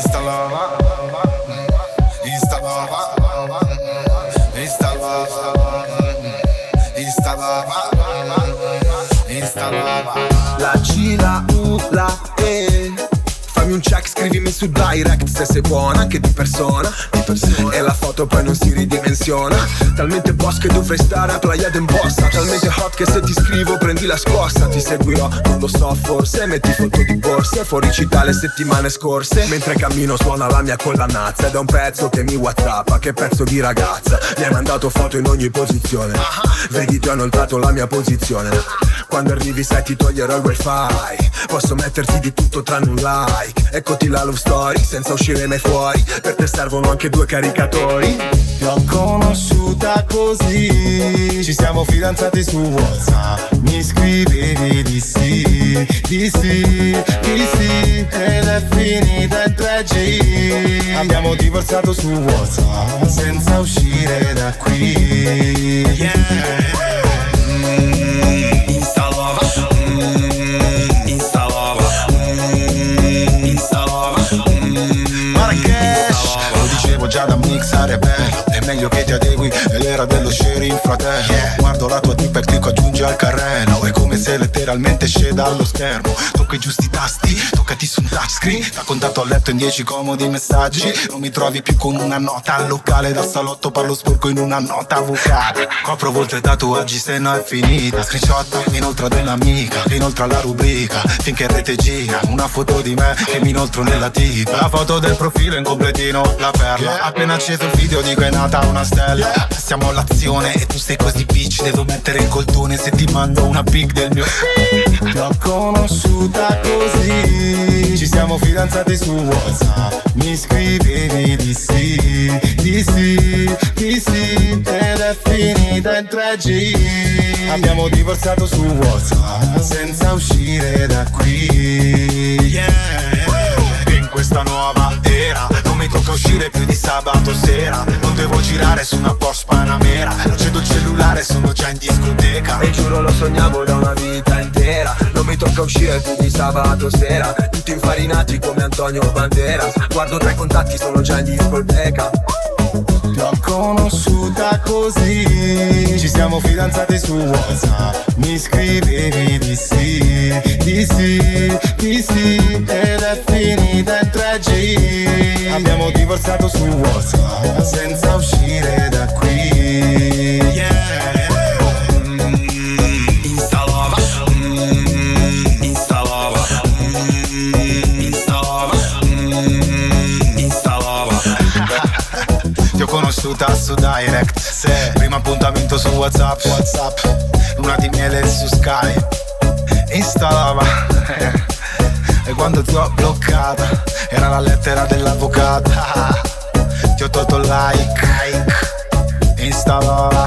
Insta lava Insta lava Insta lava Insta lava Insta lava La C, U, la scrivimi su direct se sei buona anche di persona, di persona. E la foto poi non si ridimensiona. Talmente boss che dovrei stare a Playa d'Embossa Talmente hot che se ti scrivo prendi la scossa. Ti seguirò, non lo so forse. Metti foto di borse, fuori città le settimane scorse. Mentre cammino suona la mia collanazza. Ed è un pezzo che mi whatsappa, che pezzo di ragazza. Mi hai mandato foto in ogni posizione. Vedi ti ho inoltrato la mia posizione. Quando arrivi sai ti toglierò il wifi. Posso metterti di tutto tranne un like. Eccoti la love story senza uscire mai fuori. Per te servono anche due caricatori. Ti ho conosciuta così. Ci siamo fidanzati su Whatsapp. Mi scrivevi di sì, di sì, di sì. Ed è finita in 3G Abbiamo divorziato su Whatsapp Senza uscire da qui. Yeah già da mixare bello È meglio che ti adegui L'era dello sharing fratello Guardo la tua tipa e clicco aggiungi al carrello. È come se letteralmente esce dallo schermo. Tocca i giusti tasti Toccati su un touchscreen. Da contatto a letto in dieci comodi messaggi. Non mi trovi più con una nota al locale Da salotto. Parlo sporco in una nota vocale. Copro volte tatuaggi se no è finita. Screenshot inoltre ad un'amica Inoltre alla rubrica. Finché in rete gira Una foto di me che mi inoltro nella tipa. La foto del profilo in completino La perla. Appena acceso il video dico è nata una stella Siamo all'azione e tu sei così bitch Devo mettere il coltone se ti mando una big del mio Ti ho conosciuta così. Ci siamo fidanzati su Whatsapp. Mi scrivevi di sì, di sì, di sì. Ed è finita in 3G Abbiamo divorziato su Whatsapp Senza uscire da qui. Yeah uscire più di sabato sera. Non devo girare su una Porsche Panamera. Accedo il cellulare, sono già in discoteca. E giuro lo sognavo da una vita intera. Non mi tocca uscire più di sabato sera. Tutti infarinati come Antonio Banderas Guardo tra i contatti, sono già in discoteca. Ti ho conosciuta così. Ci siamo fidanzati su Whatsapp. Mi scrivevi di sì, di sì, di sì. Ed è finita in 3G Abbiamo divorziato su Whatsapp Senza uscire da qui. Yeah. Conosciuta su direct. Se Primo appuntamento su Whatsapp. Whatsapp. Luna di miele su Skype Instalava E quando ti ho bloccata. Era la lettera dell'avvocato. Ti ho tolto like Instalava